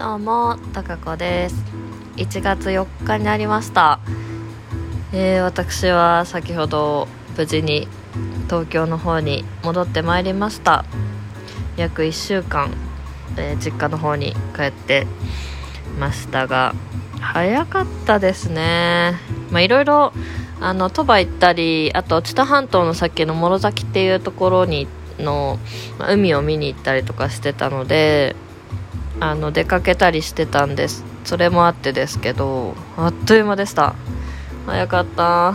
どうも、たかこです。1月4日になりました。えー私は先ほど無事に東京の方に戻ってまいりました。約1週間、えー実家の方に帰ってましたが、早かったですね。まあいろいろ、あの、鳥羽行ったり、あと、知多半島の先の諸崎っていうところにの、まあ海を見に行ったりとかしてたので、あの出かけたりしてたんです。それもあってですけどあっという間でした。早かった。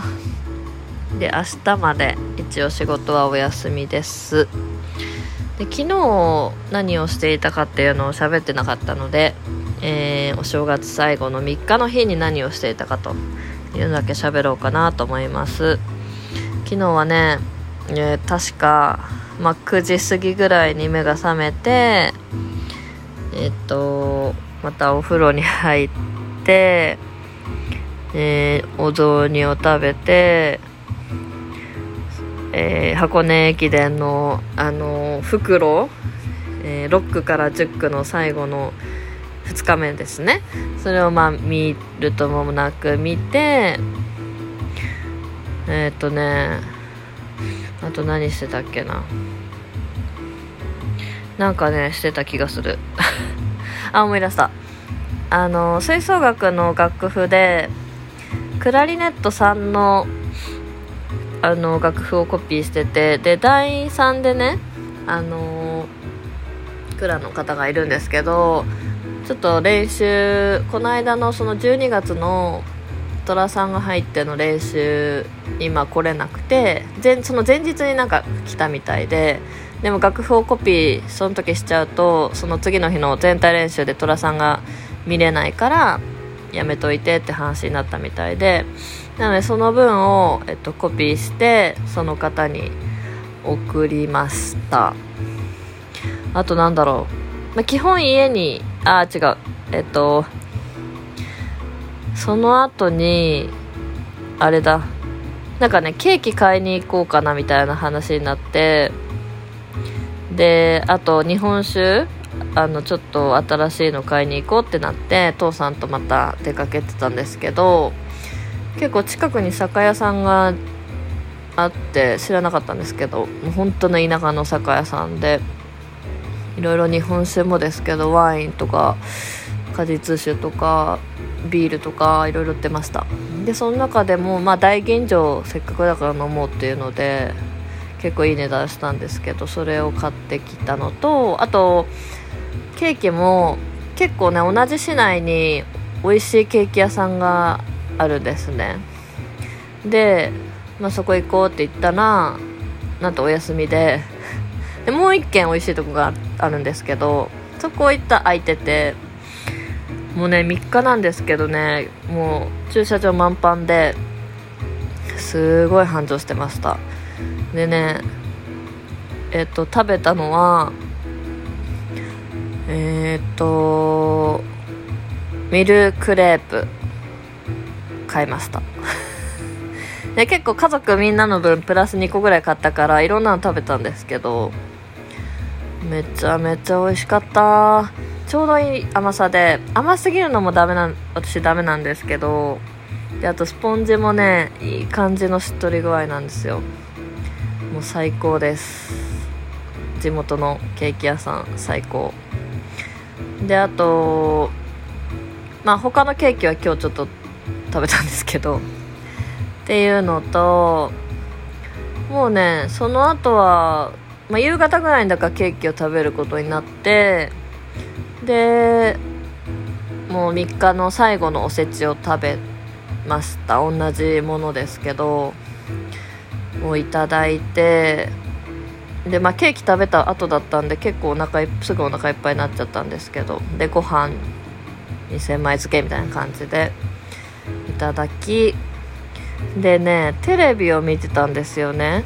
で明日まで一応仕事はお休みです。で昨日何をしていたかっていうのを喋ってなかったので、えーお正月最後の3日の日に何をしていたかというだけ喋ろうかなと思います。昨日はね、えー確か、まあ、9時過ぎぐらいに目が覚めてえっとまたお風呂に入って、えーお雑煮を食べて、えー箱根駅伝のあの袋、えー6区から10区の最後の2日目ですね。それをまあ見るともなく見てえっとねあと何してたっけな。なんかねしてた気がする。あ思い出した。あの吹奏楽の楽譜でクラリネットさんのあの楽譜をコピーしててで第3でねあのクラの方がいるんですけどちょっと練習この間のその12月の寅さんが入っての練習今来れなくて前その前日になんか来たみたいででも楽譜をコピーその時しちゃうとその次の日の全体練習で寅さんが見れないからやめといてって話になったみたいで。なのでその分を、えっと、コピーしてその方に送りました。あとなんだろう、まあ、基本家にあ違う。えっとその後にあれだ。なんかねケーキ買いに行こうかなみたいな話になってであと日本酒あのちょっと新しいの買いに行こうってなって父さんとまた出かけてたんですけど結構近くに酒屋さんがあって知らなかったんですけどもう本当の田舎の酒屋さんでいろいろ日本酒もですけどワインとか果実酒とかビールとかいろいろ売ってました。でその中でもまあ大吟醸せっかくだから飲もうっていうので結構いい値段したんですけどそれを買ってきたのとあとケーキも結構ね同じ市内に美味しいケーキ屋さんがあるんですね。で、まあ、そこ行こうって言ったらなんとお休みででもう一軒美味しいとこがあるんですけどそこ行った空いててもうね3日なんですけどねもう駐車場満帆ですごい繁盛してました。でねえっと食べたのはえーっとミルクレープ買いました。で結構家族みんなの分プラス2個ぐらい買ったからいろんなの食べたんですけどめちゃめちゃ美味しかった。ちょうどいい甘さで甘すぎるのもダメな私ダメなんですけどであとスポンジもねいい感じのしっとり具合なんですよ。もう最高です。地元のケーキ屋さん最高。であとまあ他のケーキは今日ちょっと食べたんですけどっていうのともうねその後は、まあ、夕方ぐらいにだからケーキを食べることになってでもう3日の最後のおせちを食べました。同じものですけどをいただいてでまあケーキ食べた後だったんで結構お腹いすぐお腹いっぱいになっちゃったんですけどでご飯2000枚漬けみたいな感じでいただきでねテレビを見てたんですよね。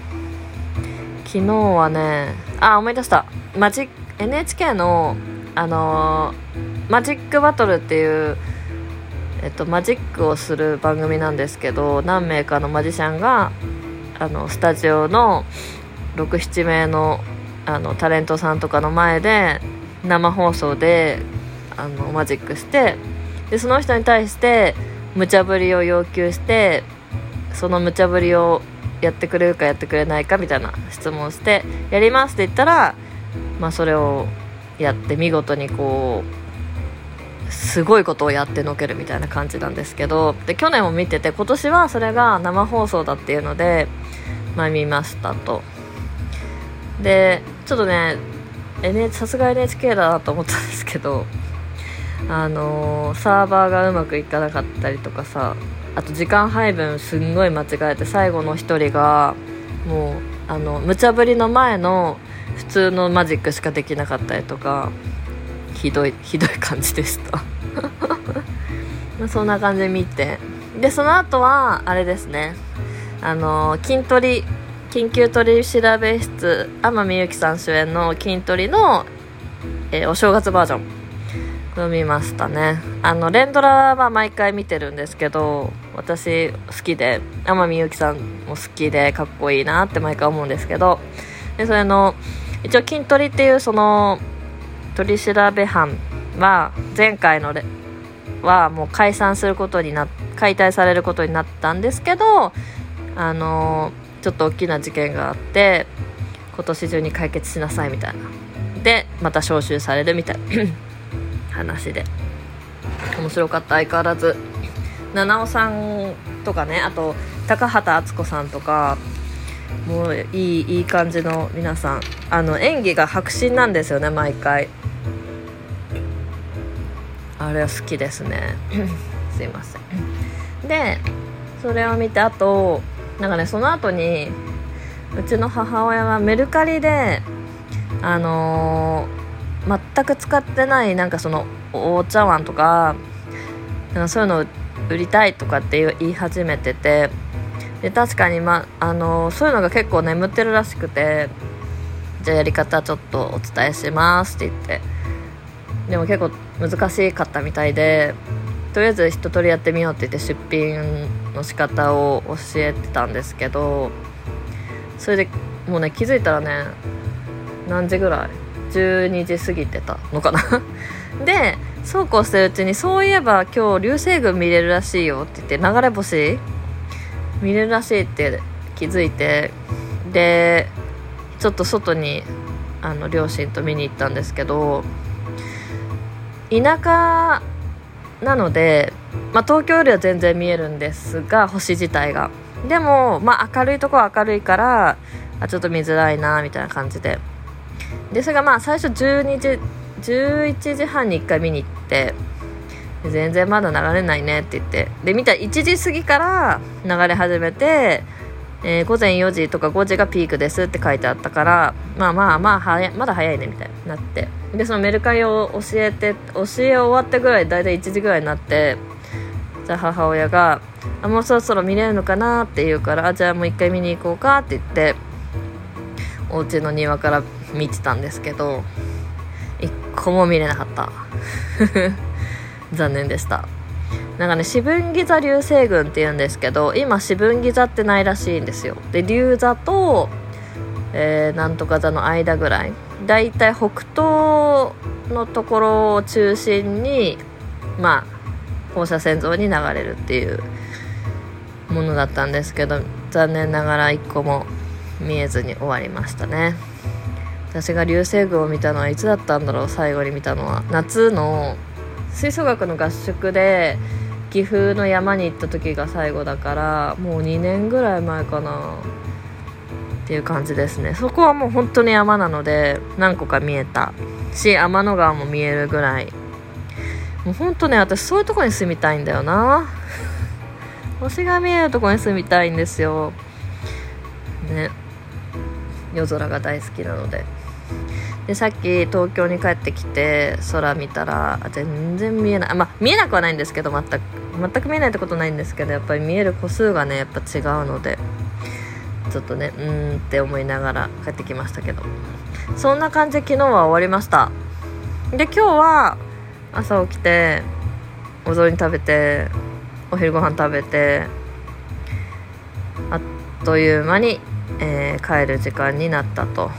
昨日はねあ思い出した。マジ NHK のあのーマジックバトルっていうえっと、マジックをする番組なんですけど何名かのマジシャンがあのスタジオの67名のあのタレントさんとかの前で生放送であのマジックしてでその人に対して無茶ぶりを要求してその無茶ぶりをやってくれるかやってくれないかみたいな質問をしてやりますって言ったら、まあ、それをやって見事にこうすごいことをやってのけるみたいな感じなんですけどで去年も見てて今年はそれが生放送だっていうので、まあ、見ましたと。でちょっとねさすが NHK だなと思ったんですけどあのー、サーバーがうまくいかなかったりとかさあと時間配分すんごい間違えて最後の1人がもうあの無茶ぶりの前の普通のマジックしかできなかったりとかひどいひどい感じでした。そんな感じで見て。でその後はあれですね。あの筋トレ緊急取調べ室天海祐希さん主演の筋トレの、えー、お正月バージョン読みましたね。あの連ドラは毎回見てるんですけど私好きで天海祐希さんも好きでかっこいいなって毎回思うんですけどでそれの一応筋トレっていうその取調べ班は前回のはもう解散することにな解体されることになったんですけどあのちょっと大きな事件があって今年中に解決しなさいみたいな。でまた招集されるみたい。な 話で。面白かった相変わらず。七尾さんとかねあと高畑敦子さんとかもういいいい感じの皆さん。あの演技が迫真なんですよね毎回。あれは好きですね。すいません。でそれを見てあとなんかねその後にうちの母親はメルカリであのー、全く使ってないなんかそのお茶碗とかなんかそういうの売りたいとかって言い始めててで確かに、まあのそういうのが結構眠ってるらしくてじゃあやり方ちょっとお伝えしますって言って。でも結構難しかったみたいでとりあえず一通りやってみようって言って出品の仕方を教えてたんですけどそれでもうね気づいたらね何時ぐらい？12時過ぎてたのかな？でそうこうしてるうちにそういえば今日流星群見れるらしいよって言って流れ星？見れるらしいって気づいてでちょっと外にあの両親と見に行ったんですけど田舎なので、まあ、東京よりは全然見えるんですが星自体が。でも、まあ、明るいとこは明るいからあちょっと見づらいなみたいな感じで。でそれがまあ最初12時11時半に1回見に行って全然まだ流れないねって言って。で見たら1時過ぎから流れ始めて、えー、午前4時とか5時がピークですって書いてあったからまあまあまあ早まだ早いねみたいになって。でそのメルカリを教えて教え終わってぐらい大体1時ぐらいになってじゃあ母親があもうそろそろ見れるのかなって言うからあじゃあもう1回見に行こうかって言ってお家の庭から見てたんですけど一個も見れなかった。残念でした。なんかね四分ギ座流星群って言うんですけど今四分ギ座ってないらしいんですよ。で流座と、えー、なんとか座の間ぐらいだいたい北東のところを中心にまあ放射線像に流れるっていうものだったんですけど残念ながら1個も見えずに終わりましたね。私が流星群を見たのはいつだったんだろう最後に見たのは夏の吹奏楽の合宿で岐阜の山に行った時が最後だからもう2年ぐらい前かな。っていう感じですね。そこはもう本当に山なので何個か見えた。し天の川も見えるぐらい。もう本当ね私そういうとこに住みたいんだよな。星が見えるとこに住みたいんですよ。ね。夜空が大好きなので。でさっき東京に帰ってきて空見たら全然見えない。まあ見えなくはないんですけど全く全く見えないってことないんですけどやっぱり見える個数がねやっぱ違うので。ちょっとねうーんって思いながら帰ってきましたけど。そんな感じで昨日は終わりました。で今日は朝起きてお雑煮食べてお昼ご飯食べてあっという間にえー、帰る時間になったと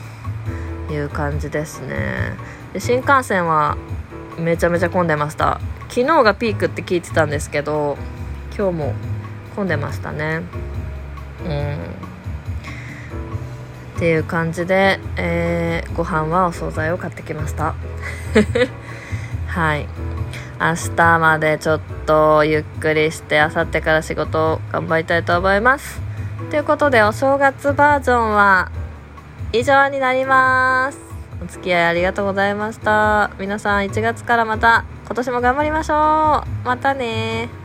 いう感じですね。で新幹線はめちゃめちゃ混んでました。昨日がピークって聞いてたんですけど今日も混んでましたね。うん。っていう感じで、えー、ご飯はお惣菜を買ってきました。はい。明日までちょっとゆっくりして明後日から仕事を頑張りたいと思います。ということでお正月バージョンは以上になります。お付き合いありがとうございました。皆さん1月からまた今年も頑張りましょう。またね